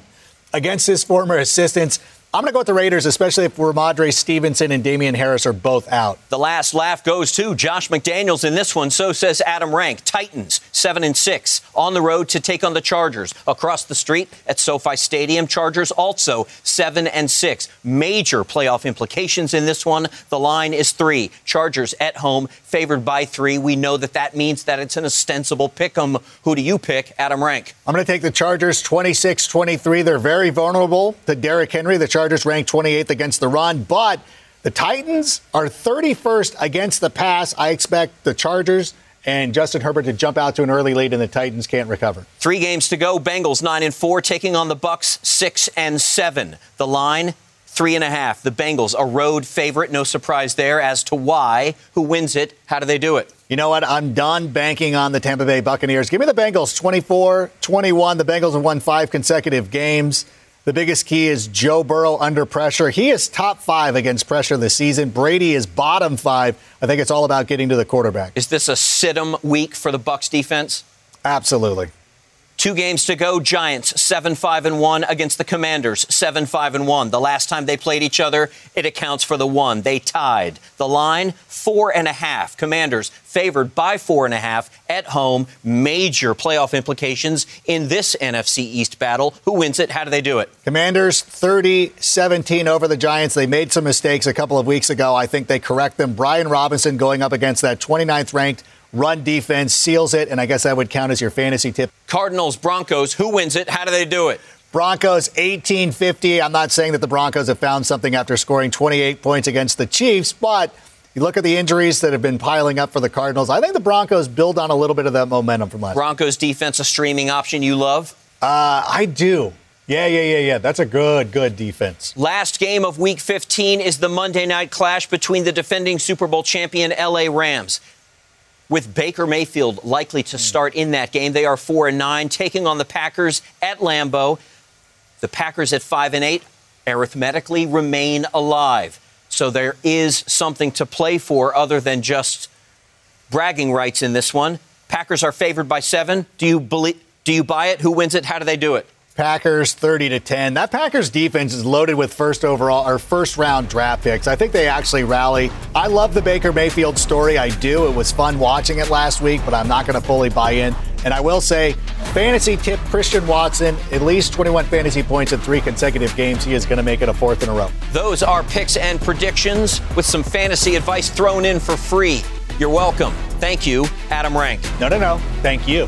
against his former assistants. I'm going to go with the Raiders, especially if Rhamondre Stevenson and Damien Harris are both out. The last laugh goes to Josh McDaniels in this one. So says Adam Rank. Titans seven and six on the road to take on the Chargers across the street at SoFi Stadium. Chargers also seven and six. Major playoff implications in this one. The line is three. Chargers at home, favored by three. We know that that means that it's an ostensible pick 'em. Who do you pick, Adam Rank? I'm going to take the Chargers 26 23. They're very vulnerable to Derrick Henry. The Chargers ranked 28th against the run, but the Titans are 31st against the pass. I expect the Chargers and Justin Herbert to jump out to an early lead, and the Titans can't recover. Three games to go. Bengals nine and four, taking on the Bucs six and seven. The line three and a half. The Bengals a road favorite. No surprise there as to why. Who wins it? How do they do it? You know what? I'm done banking on the Tampa Bay Buccaneers. Give me the Bengals 24 21. The Bengals have won five consecutive games. The biggest key is Joe Burrow under pressure. He is top five against pressure this season. Brady is bottom five. I think it's all about getting to the quarterback. Is this a sit 'em week for the Bucs defense? Absolutely. Two games to go. Giants 7 5 and 1 against the Commanders 7 5 and 1. The last time they played each other, it accounts for the one. They tied. The line four and a half. Commanders favored by four and a half at home. Major playoff implications in this NFC East battle. Who wins it? How do they do it? Commanders 30 17 over the Giants. They made some mistakes a couple of weeks ago. I think they correct them. Brian Robinson going up against that 29th ranked run defense seals it, and I guess that would count as your fantasy tip. Cardinals, Broncos, who wins it? How do they do it? Broncos 1850. I'm not saying that the Broncos have found something after scoring 28 points against the Chiefs, but you look at the injuries that have been piling up for the Cardinals. I think the Broncos build on a little bit of that momentum from last. Broncos defense, a streaming option you love? Uh, I do. Yeah, yeah, yeah, yeah. That's a good, good defense. Last game of Week 15 is the Monday night clash between the defending Super Bowl champion LA Rams with Baker Mayfield likely to hmm. start in that game. They are 4 and 9 taking on the Packers at Lambeau. The Packers at 5 and 8 arithmetically remain alive. So there is something to play for other than just bragging rights in this one. Packers are favored by 7. Do you believe do you buy it? Who wins it? How do they do it? Packers 30 to 10. That Packers defense is loaded with first overall or first round draft picks. I think they actually rally. I love the Baker Mayfield story. I do. It was fun watching it last week, but I'm not going to fully buy in. And I will say, fantasy tip Christian Watson, at least 21 fantasy points in three consecutive games. He is going to make it a fourth in a row. Those are picks and predictions with some fantasy advice thrown in for free. You're welcome. Thank you, Adam Rank. No, no, no. Thank you.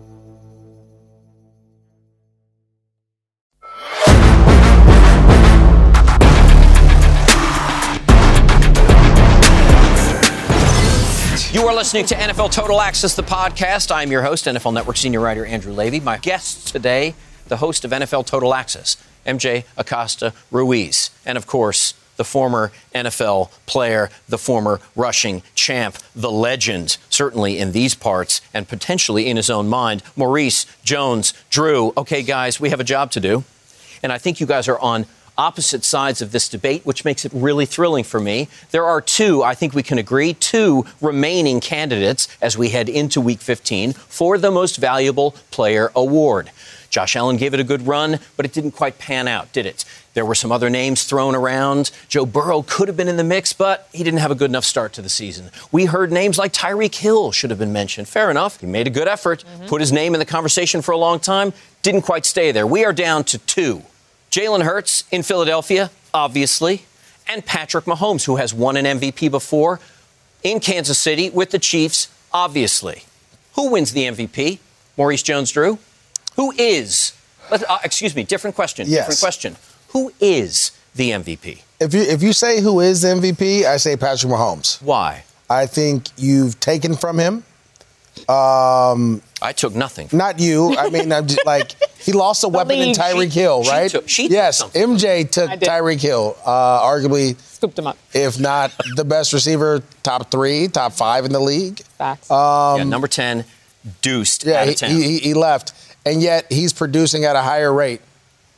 Listening to NFL Total Access, the podcast. I'm your host, NFL Network senior writer Andrew Levy. My guest today, the host of NFL Total Access, MJ Acosta Ruiz. And of course, the former NFL player, the former rushing champ, the legend, certainly in these parts and potentially in his own mind, Maurice Jones Drew. Okay, guys, we have a job to do. And I think you guys are on opposite sides of this debate, which makes it really thrilling for me. There are two, I think we can agree, two remaining candidates as we head into week 15 for the most valuable player award. Josh Allen gave it a good run, but it didn't quite pan out, did it? There were some other names thrown around. Joe Burrow could have been in the mix, but he didn't have a good enough start to the season. We heard names like Tyreek Hill should have been mentioned. Fair enough. He made a good effort, mm-hmm. put his name in the conversation for a long time, didn't quite stay there. We are down to two. Jalen Hurts in Philadelphia, obviously, and Patrick Mahomes, who has won an MVP before in Kansas City with the Chiefs, obviously. Who wins the MVP? Maurice Jones Drew? Who is, uh, excuse me, different question. Yes. Different question. Who is the MVP? If you if you say who is the MVP, I say Patrick Mahomes. Why? I think you've taken from him. Um, I took nothing. not you. I mean, I'm just like he lost a weapon in league. Tyreek She- Hill, she right? took- she yes, something. MJ took I did. Tyreek Hill, uh, arguably, Scooped him up. if not the best receiver, top three, top five in the league. Facts. yeah, number 10, deuced Um, Yeah, out of town. he, he- he left, and yet he's producing at a higher rate.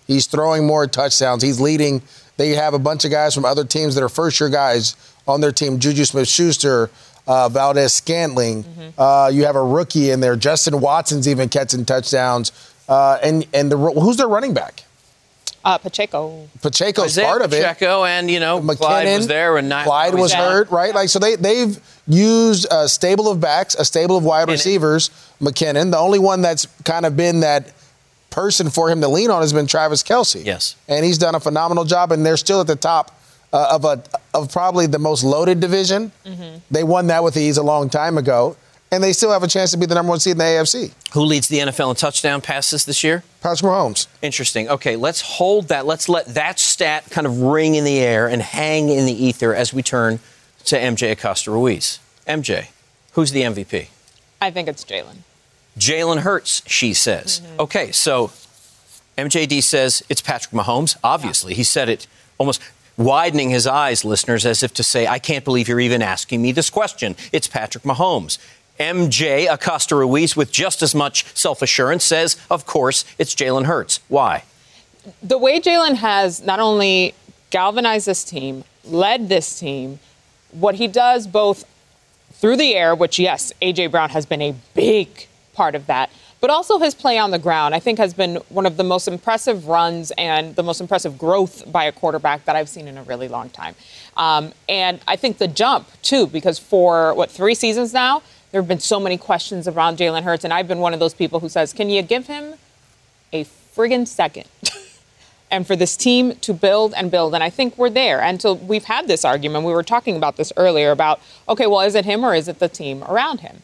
He's throwing more touchdowns. He's leading. They have a bunch of guys from other teams that are first-year guys on their team. Juju Smith-Schuster, uh, Valdes Scantling. Uh, you have a rookie in there. Justin Watson's even catching touchdowns. Uh, and and the who's their running back? Uh, Pacheco. Pacheco's part of it. Pacheco and, you know, McKinnon Clyde was there and not. Clyde was Yeah. hurt, right? Like so, they they've used a stable of backs, a stable of wide McKinnon. receivers. McKinnon, the only one that's kind of been that person for him to lean on has been Travis Kelce. Yes. and he's done a phenomenal job, and they're still at the top uh, of a of probably the most loaded division. Mm-hmm. They won that with ease a long time ago, and they still have a chance to be the number one seed in the AFC. Who leads the NFL in touchdown passes this year? Patrick Mahomes. Interesting. Okay, let's hold that. Let's let that stat kind of ring in the air and hang in the ether as we turn to MJ Acosta Ruiz. MJ, who's the MVP? I think it's Jalen. Jalen Hurts, she says. Okay, so MJD says it's Patrick Mahomes. Obviously, he said it almost widening his eyes, listeners, as if to say, I can't believe you're even asking me this question. It's Patrick Mahomes. MJ Acosta Ruiz, with just as much self assurance, says, Of course, it's Jalen Hurts. Why? the way Jalen has not only galvanized this team, led this team, what he does both through the air, which, yes, A.J. Brown has been a big part of that, but also his play on the ground, I think has been one of the most impressive runs and the most impressive growth by a quarterback that I've seen in a really long time. Um, and I think the jump, too, because for what, three seasons now, there have been so many questions around Jalen Hurts, and I've been one of those people who says, can you give him a friggin' second? and for this team to build and build. And I think we're there. And so we've had this argument. We were talking about this earlier about, okay, well, is it him or is it the team around him?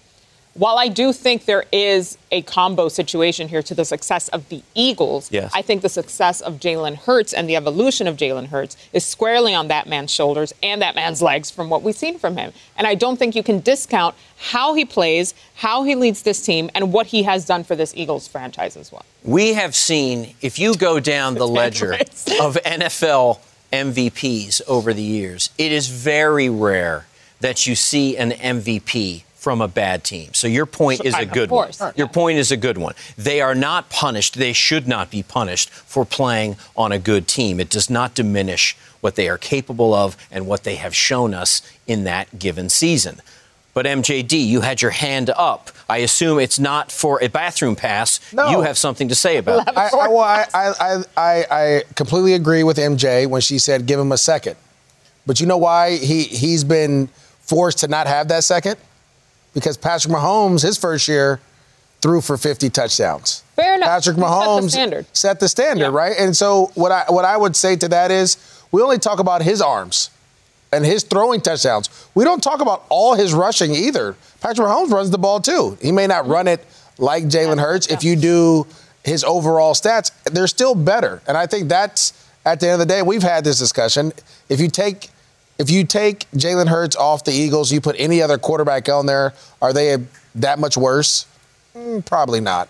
While I do think there is a combo situation here to the success of the Eagles, Yes. I think the success of Jalen Hurts and the evolution of Jalen Hurts is squarely on that man's shoulders and that man's legs from what we've seen from him. And I don't think you can discount how he plays, how he leads this team, and what he has done for this Eagles franchise as well. We have seen, if you go down the ledger of NFL MVPs over the years, it is very rare that you see an MVP from a bad team. So your point is a Of good course. one. Your point is a good one. They are not punished. They should not be punished for playing on a good team. It does not diminish what they are capable of and what they have shown us in that given season. But MJD, you had your hand up. I assume it's not for a bathroom pass. No. You have something to say about it. I, I, well, I, I, I, I completely agree with MJ when she said give him a second. But you know why he, he's been forced to not have that second? Because Patrick Mahomes, his first year, threw for 50 touchdowns. Fair enough. Patrick He set the Mahomes standard. set the standard, Yeah. right? And so what I what I would say to that is we only talk about his arms. and his throwing touchdowns. We don't talk about all his rushing either. Patrick Mahomes runs the ball too. He may not run it like Jalen Hurts. If you do his overall stats, they're still better. And I think that's at the end of the day, we've had this discussion. If you take if you take Jalen Hurts off the Eagles, you put any other quarterback on there, are they that much worse? Mm, probably not.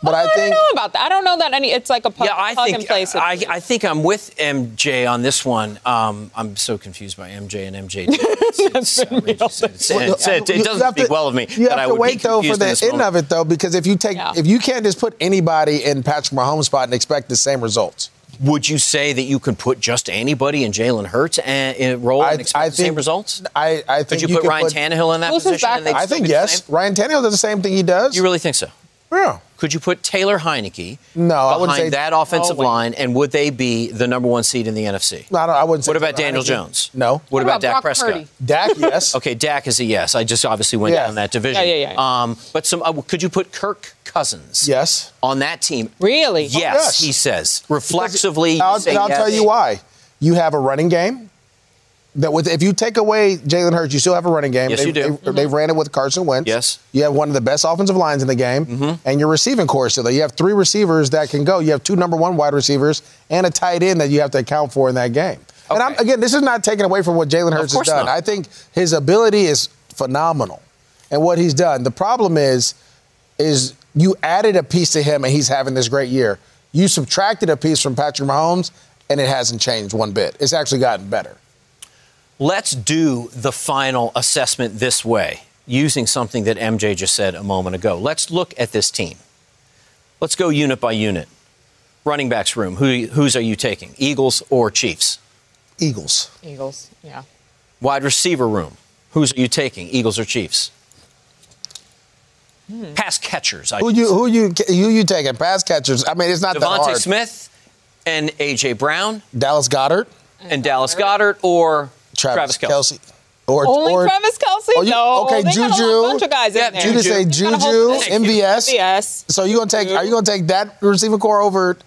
But I I don't think know about that. I don't know that any. It's like a plug, Yeah, I plug think and play. I, I think I'm with MJ on this one. Um, I'm so confused by MJ and MJ. It's, it's outrageous. It's- it's- it, it doesn't speak to- well of me You that have I to would wait though for the end moment. of it though, because if you take Yeah. if you can't just put anybody in Patrick Mahomes' spot and expect the same results. Would you say that you can put just anybody in Jalen Hurts and in a role and expect the same results? I, I think Could you, put could Ryan Tannehill in that Who's position? and I think yes. same? Ryan Tannehill does the same thing he does. You really think so? yeah. Could you put Taylor Heinicke No, I wouldn't behind say- that offensive wait. line, and would they be the number one seed in the NFC? No, I, don't, I wouldn't say. What about Daniel Heinicke. Jones? No. What, What about, about Dak Brock Prescott? Purdy? Dak, yes. Okay, Dak is a yes. I just obviously went Yeah. down that division. Yeah, yeah, yeah. Um, but some, uh, could you put Kirk Cousins? Yes. On that team? Really? Yes, yes. he says. Reflexively, you I'll, and I'll yes. tell you why. You have a running game. That with if you take away Jalen Hurts, you still have a running game. Yes, they, you do. They, they ran it with Carson Wentz. Yes. You have one of the best offensive lines in the game, Mm-hmm. and your receiving corps still there. You have three receivers that can go. You have two number one wide receivers and a tight end that you have to account for in that game. And I'm, again, this is not taken away from what Jalen Hurts has done. not. I think his ability is phenomenal, and what he's done. The problem is, is you added a piece to him, and he's having this great year. You subtracted a piece from Patrick Mahomes, and it hasn't changed one bit. It's actually gotten better. Let's do the final assessment this way, using something that MJ just said a moment ago. Let's look at this team. Let's go unit by unit. Running backs room. Who, whose are you taking? Eagles or Chiefs? Eagles. Eagles. Yeah. Wide receiver room. Whose are you taking? Eagles or Chiefs? Pass catchers. I Who you who you who you taking? Pass catchers. I mean, it's not that DeVonta hard. Smith and AJ Brown Dallas Goedert, and Dallas Goedert or Travis, Travis Kelce. Kelce. Or, Only or, Travis Kelce? or oh, you- no. okay, they got a Juju. whole bunch of guys Yeah, in there. You just say They got a Juju, whole position. MVS. Yes. So you gonna take? Are you gonna take that receiving corps over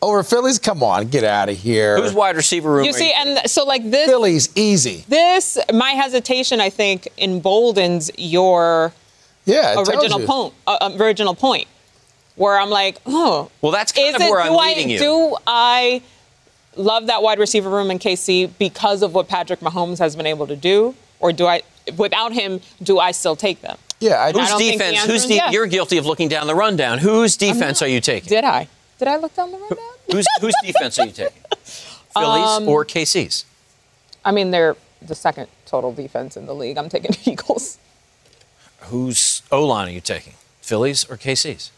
over Phillies? Come on, get out of here. Who's wide receiver room? You are see, and so like this, Phillies? Easy. this, my hesitation, I think, emboldens your Yeah. it tells original you. point. Uh, original point, where I'm like, oh, Well, that's kind is of it? where do I'm I, leading you. Do I love that wide receiver room in KC because of what Patrick Mahomes has been able to do, or do I, without him, do I still take them? Yeah. I, Whose don't think the defense? answer Who's de- yes. You're guilty of looking down the rundown. Whose defense are you taking? Did I? Did I look down the rundown? Whose, whose defense are you taking? Phillies Um, or KC's? I mean, they're the second total defense in the league. I'm taking Eagles. Whose O line are you taking? Phillies or KC's?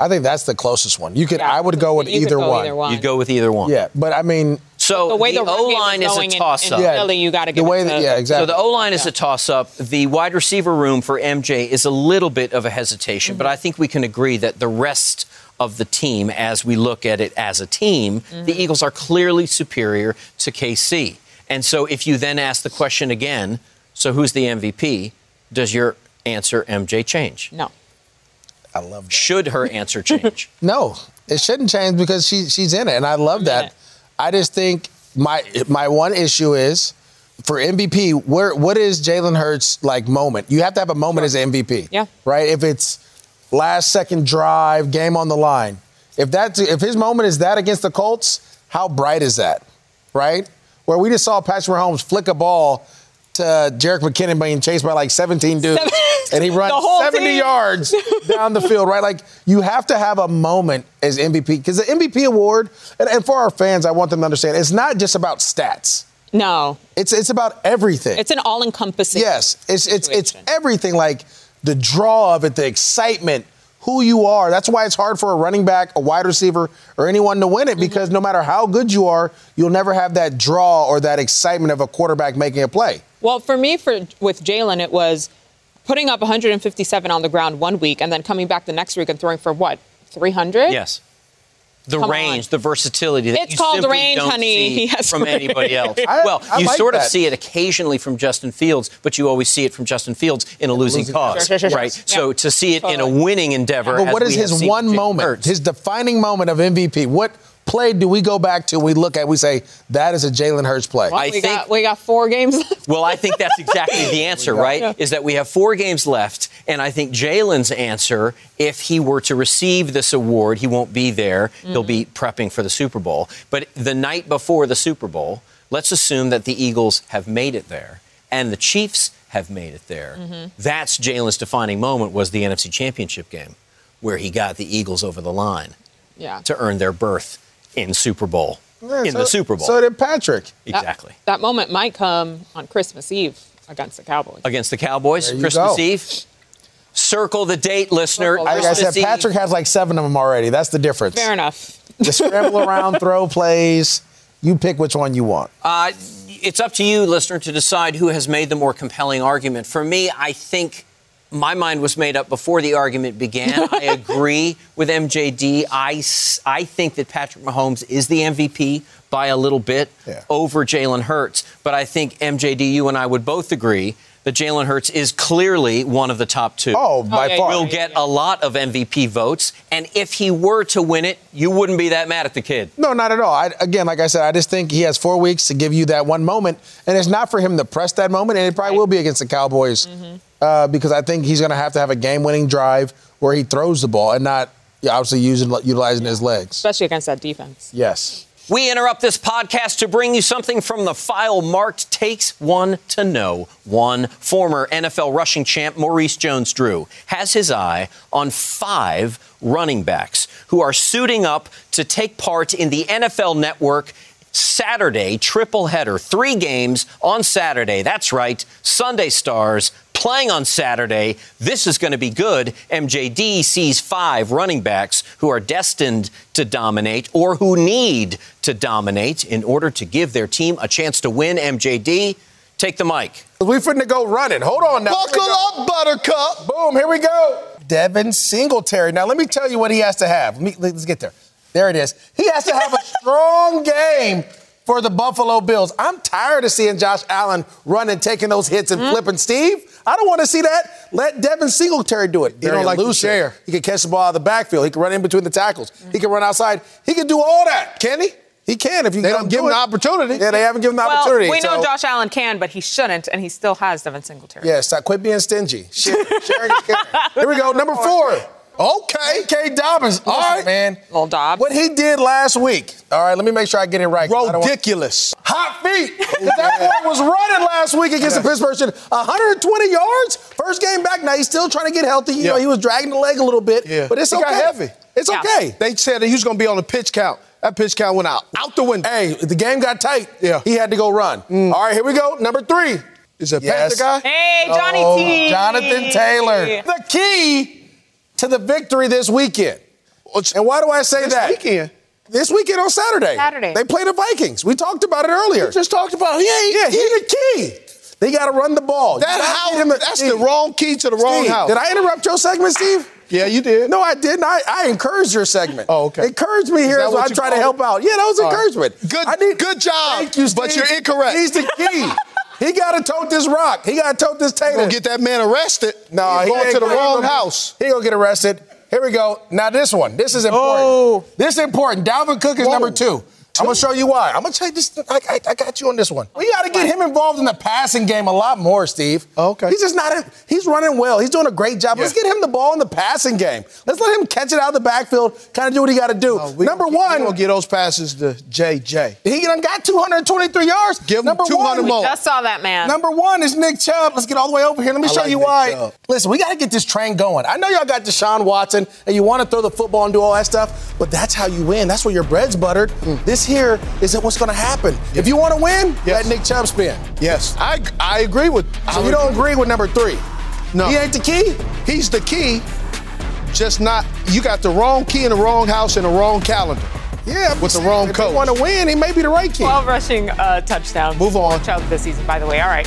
I think that's the closest one. You could. Yeah, I would go with either, go one. either one. You'd go with either one. Yeah, but I mean, So The way the, run O line is going a in- toss in up. Yeah. Philly, you got to the way it that to- yeah, So exactly. the O line is a toss up. The wide receiver room for MJ is a little bit of a hesitation, but mm-hmm. I think we can agree that the rest of the team, as we look at it as a team, mm-hmm. the Eagles are clearly superior to KC. And so if you then ask the question again, so who's the MVP? Does your answer MJ change? No. I love that. Should her answer change? No, it shouldn't change because she she's in it, and I love that. it. I just think my my one issue is for MVP. Where what is Jalen Hurts like moment? You have to have a moment as MVP. Yeah. Right. If it's last second drive, game on the line. If that's if his moment is that against the Colts, how bright is that? Right. Where we just saw Patrick Mahomes flick a ball to Jerick McKinnon being chased by like 17 dudes, Seven- and he runs 70 team. yards down the field, right? Like you have to have a moment as MVP because the MVP award, and, and for our fans, I want them to understand, it's not just about stats. No. It's it's about everything. It's an all-encompassing. yes, it's it's it's everything. Like the draw of it, the excitement, who you are. That's why it's hard for a running back, a wide receiver, or anyone to win it mm-hmm. because no matter how good you are, you'll never have that draw or that excitement of a quarterback making a play. Well, for me, for with Jalen, it was putting up 157 on the ground one week and then coming back the next week and throwing for what 300. Yes. The Come range, on. the versatility that It's you called simply range, don't honey. see He has from anybody else. I- well, I you like sort of see it occasionally from Justin Fields, but you always see it from Justin Fields in a losing, losing cause, cause. Sure, sure, sure, right? sure. So Yeah. to see it in a winning endeavor, But as what is we his one moment, Hurts, his defining moment of MVP? What play do we go back to? We look at, we say that is a Jalen Hurts play. Well, I we think- got we got four games left. Well, I think that's exactly the answer, right? Is that we have four games left, and I think Jalen's answer, if he were to receive this award, he won't be there. He'll be mm-hmm. prepping for the Super Bowl. But the night before the Super Bowl, let's assume that the Eagles have made it there, and the Chiefs have made it there. Mm-hmm. That's Jalen's defining moment was the NFC Championship game, where he got the Eagles over the line Yeah. to earn their berth in Super Bowl. Yeah, in so- the Super Bowl. So did Patrick. Exactly. That, moment might come on Christmas Eve against the Cowboys. against the Cowboys, Christmas go. Eve. Circle the date, listener. Like I said, Eve. Patrick has like seven of them already. That's the difference. Fair enough. The scramble around, throw plays. You pick which one you want. Uh, it's up to you, listener, to decide who has made the more compelling argument. For me, I think my mind was made up before the argument began. I agree with MJD. I, s- I think that Patrick Mahomes is the MVP by a little bit Yeah. over Jalen Hurts. But I think, MJD, you and I would both agree that Jalen Hurts is clearly one of the top two. Oh, by oh, yeah, far. will get a lot of MVP votes. And if he were to win it, you wouldn't be that mad at the kid. No, not at all. I, again, like I said, I just think he has four weeks to give you that one moment, and it's not for him to press that moment, and it probably will be against the Cowboys mm-hmm. Uh, because I think he's going to have to have a game-winning drive where he throws the ball and not obviously using utilizing his legs. Especially against that defense. Yes. We interrupt this podcast to bring you something from the file marked Takes One to Know One. Former NFL rushing champ Maurice Jones Drew has his eye on five running backs who are suiting up to take part in the NFL Network Saturday triple header. Three games on Saturday. That's right. Sunday Stars playing on Saturday. This is going to be good. MJD sees five running backs who are destined to dominate or who need to dominate in order to give their team a chance to win. MJD, take the mic. We're finna go running. Hold on now. Buckle up, Buttercup. Boom, here we go. Devin Singletary. Now, let me tell you what he has to have. Let me, let's get there. There it is. He has to have a strong game for the Buffalo Bills. I'm tired of seeing Josh Allen running, taking those hits, and hmm? flipping Steve. I don't want to see that. Let Devin Singletary do it. don't like to elusive. share. He can catch the ball out of the backfield. He can run in between the tackles. He can run outside. He can do all that. Can he? He can if you They don't give him it. the opportunity. Yeah, they haven't given him the Well, opportunity. we know so- Josh Allen can, but he shouldn't, and he still has Devin Singletary. Yeah, stop. Quit being stingy. Share- sharing is caring. Here we go. Number four. Okay. K. Dobbins. All right, man. Little Dobbs. What he did last week. All right, let me make sure I get it right. I don't want- Ridiculous. Hot feet. Oh, 'Cause that boy was running last week against the Pittsburgh Steelers. 120 yards. First game back. Now he's still trying to get healthy. You Yeah. know, he was dragging the leg a little bit. Yeah. But it's He okay. got heavy. It's Yeah. okay. They said that he was going to be on the pitch count. That pitch count went out. Out the window. Hey, the game got tight. Yeah. He had to go run. Mm. All right, here we go. Number three. Is it Yes. Panther guy? Hey, Johnny Oh, T. Jonathan Taylor. The key to the victory this weekend. And why do I say that? This that? weekend. This weekend on Saturday. Saturday. They play the Vikings. We talked about it earlier. We just talked about he ain't. yeah, he's the key. They got to run the ball. That house, get him a- that's Steve, the wrong key to the wrong house. Did I interrupt your segment, Steve? Yeah, you did. No, I didn't. I, I encouraged your segment. Oh, okay. Encourage me here as what I you try to help it? out. Yeah, that was All right. encouragement. Good- I need, good job, Thank you, Steve. but you're incorrect. He's the key. he got to tote this rock. He got to tote this tater. Gonna get that man arrested. No, He's he going ain't to the wrong gonna- house. He gonna get arrested. Here we go. Now this one. This is important. Oh. This is important. Dalvin Cook is Whoa. number two. I'm gonna show you why. I'm gonna tell you this. I, I, I got you on this one. We got to get him involved in the passing game a lot more, Steve. Okay. He's just not. He's running well. He's doing a great job. Let's get him the ball in the passing game. Let's let him catch it out of the backfield. Kind of do what he got to do. We number gonna- one. we gonna get those passes to JJ. he done got 223 yards. Give him number 200 one, more. Just saw that man. Number one is Nick Chubb. Let's get all the way over here. Let me I show like you Nick why. Chubb. Listen, we got to get this train going. I know y'all got Deshaun Watson and you want to throw the football and do all that stuff, but that's how you win. That's where your bread's buttered. Mm. This here isn't what's going to happen. If you want to win, Yes. let Nick Chubb spin. Yes, I I agree with. So you don't agree with number three? No. He ain't the key? He's the key. Just not. You got the wrong key in the wrong house and the wrong calendar. Yeah. With the wrong saying, coach. If you want to win, he may be the right key. 12 rushing uh, touchdowns. Move on. Chubb this season, by the way. All right.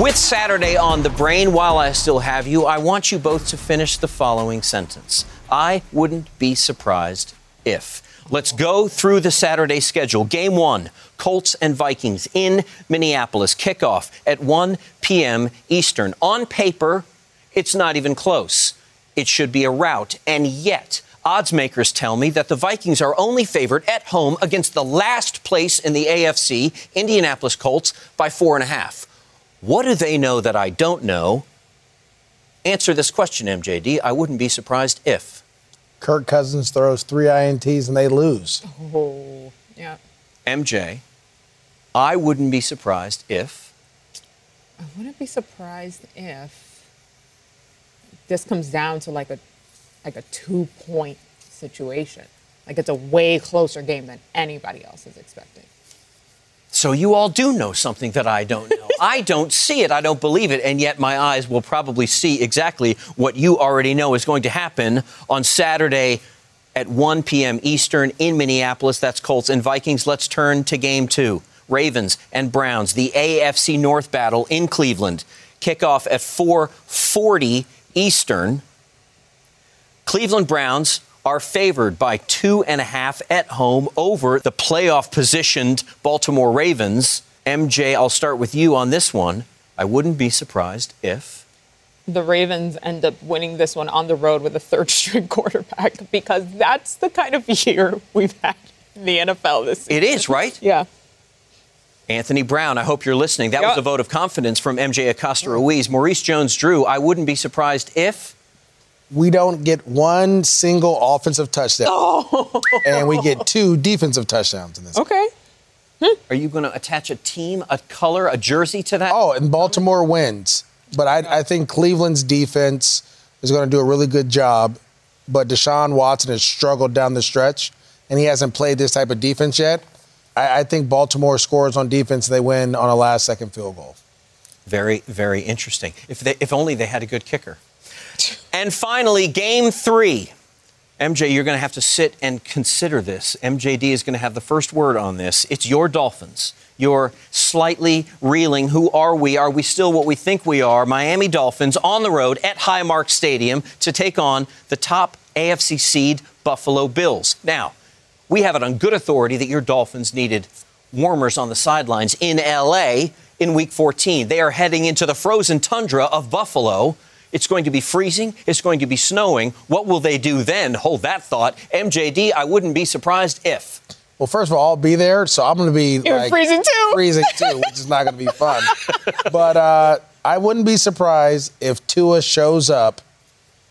With Saturday on the brain, while I still have you, I want you both to finish the following sentence. I wouldn't be surprised if. Let's go through the Saturday schedule. Game one Colts and Vikings in Minneapolis. Kickoff at 1 p.m. Eastern. On paper, it's not even close. It should be a rout. And yet, odds makers tell me that the Vikings are only favored at home against the last place in the AFC, Indianapolis Colts, by four and a half. What do they know that I don't know? Answer this question, MJD. I wouldn't be surprised if. Kirk Cousins throws three INTs and they lose. Oh, yeah. MJ, I wouldn't be surprised if. I wouldn't be surprised if this comes down to like a like a two point situation. Like it's a way closer game than anybody else is expecting. So you all do know something that I don't know. I don't see it. I don't believe it. And yet my eyes will probably see exactly what you already know is going to happen on Saturday at 1 p.m. Eastern in Minneapolis. That's Colts and Vikings. Let's turn to game two. Ravens and Browns, the AFC North battle in Cleveland. Kickoff at 440 Eastern. Cleveland Browns are favored by two and a half at home over the playoff positioned Baltimore Ravens. MJ, I'll start with you on this one. I wouldn't be surprised if. The Ravens end up winning this one on the road with a third string quarterback because that's the kind of year we've had in the NFL this season. It is, right? Yeah. Anthony Brown, I hope you're listening. That was a vote of confidence from MJ Acosta Ruiz. Maurice Jones Drew, I wouldn't be surprised if. We don't get one single offensive touchdown. Oh. And we get two defensive touchdowns in this. Okay. Hmm. Are you going to attach a team, a color, a jersey to that? Oh, and Baltimore wins. But I, I think Cleveland's defense is going to do a really good job. But Deshaun Watson has struggled down the stretch, and he hasn't played this type of defense yet. I, I think Baltimore scores on defense, they win on a last second field goal. Very, very interesting. If, they, if only they had a good kicker. And finally, game three. MJ, you're going to have to sit and consider this. MJD is going to have the first word on this. It's your Dolphins. You're slightly reeling. Who are we? Are we still what we think we are? Miami Dolphins on the road at Highmark Stadium to take on the top AFC seed Buffalo Bills. Now, we have it on good authority that your Dolphins needed warmers on the sidelines in LA in week 14. They are heading into the frozen tundra of Buffalo. It's going to be freezing. It's going to be snowing. What will they do then? Hold that thought. MJD, I wouldn't be surprised if. Well, first of all, I'll be there, so I'm going to be You're like, freezing too. freezing too, which is not going to be fun. but uh, I wouldn't be surprised if Tua shows up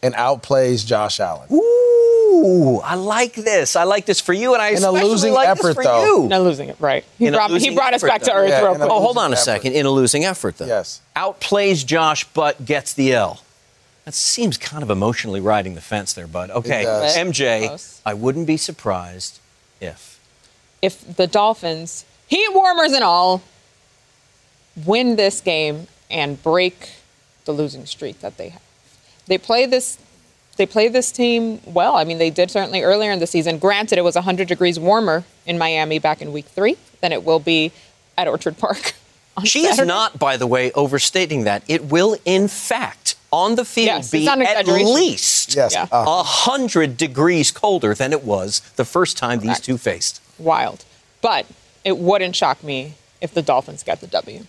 and outplays Josh Allen. Ooh, I like this. I like this for you, and I In a especially losing like effort, this for though. you. No losing it, right? He brought, he brought us effort, back to though. earth Yeah, real quick. Oh, hold on a effort. second. In a losing effort, though. Yes. Outplays Josh, but gets the L. That seems kind of emotionally riding the fence there, bud. Okay. MJ, Close. I wouldn't be surprised if. if the Dolphins, heat warmers and all, win this game and break the losing streak that they have. They play this they play this team well. I mean, they did certainly earlier in the season. Granted, it was 100 degrees warmer in Miami back in week 3 than it will be at Orchard Park. on She is not, by the way, overstating that. It will, in fact, on the field Yes, be it's not an at least Yes. Yeah. uh, a hundred degrees colder than it was the first time these two faced. wild. But it wouldn't shock me if the Dolphins get the W.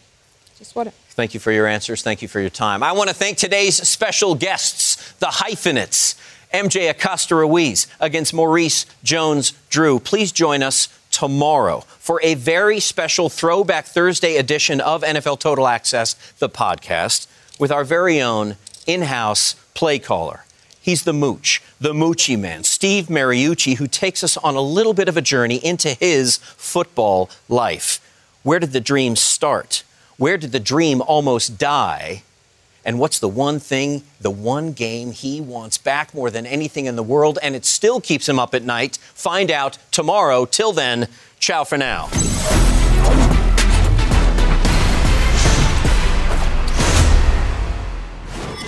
Just wouldn't. Thank you for your answers. Thank you for your time. I want to thank today's special guests, the hyphenates, MJ Acosta Ruiz against Maurice Jones Drew. Please join us tomorrow for a very special Throwback Thursday edition of NFL Total Access, the podcast, with our very own in house play caller. He's the mooch, the moochie man, Steve Mariucci, who takes us on a little bit of a journey into his football life. Where did the dream start? Where did the dream almost die? And what's the one thing, the one game he wants back more than anything in the world, and it still keeps him up at night? Find out tomorrow. Till then, ciao for now.